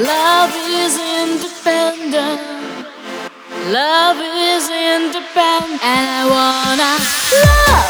Love is independent. Love is independent. And I wanna love.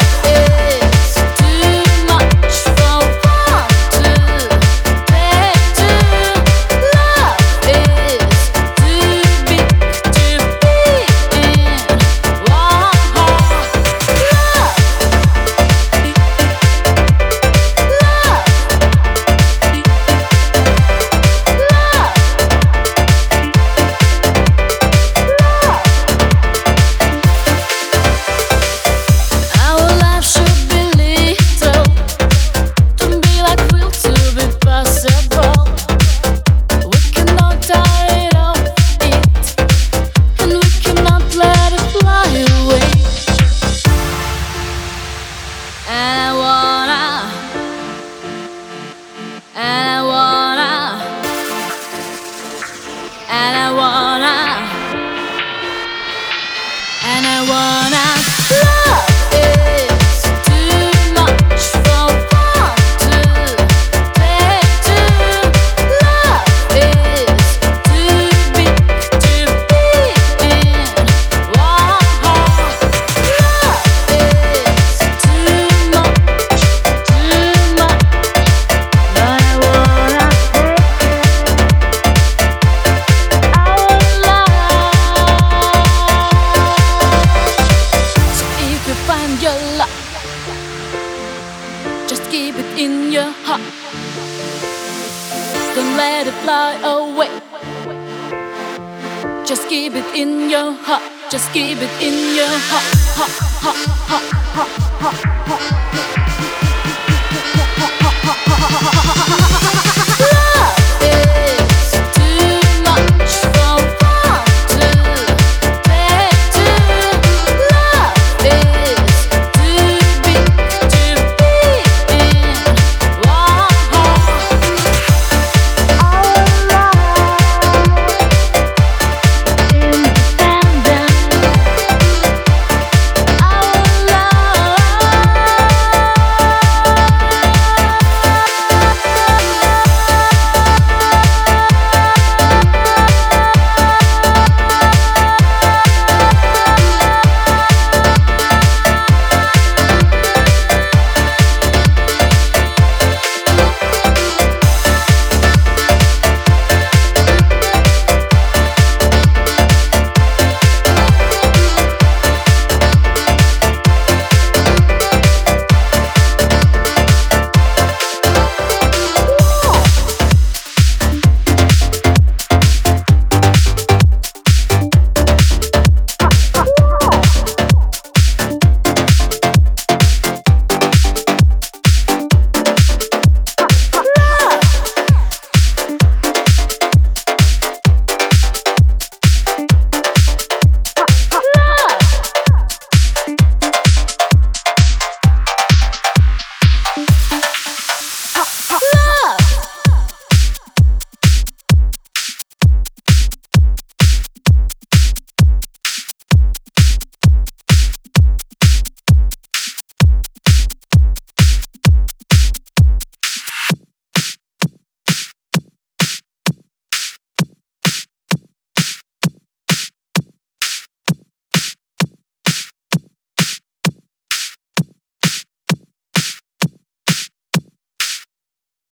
keep it in your heart. Don't let it fly away. Just keep it in your heart. Just keep it in your heart. heart, heart, heart, heart, heart, heart, heart.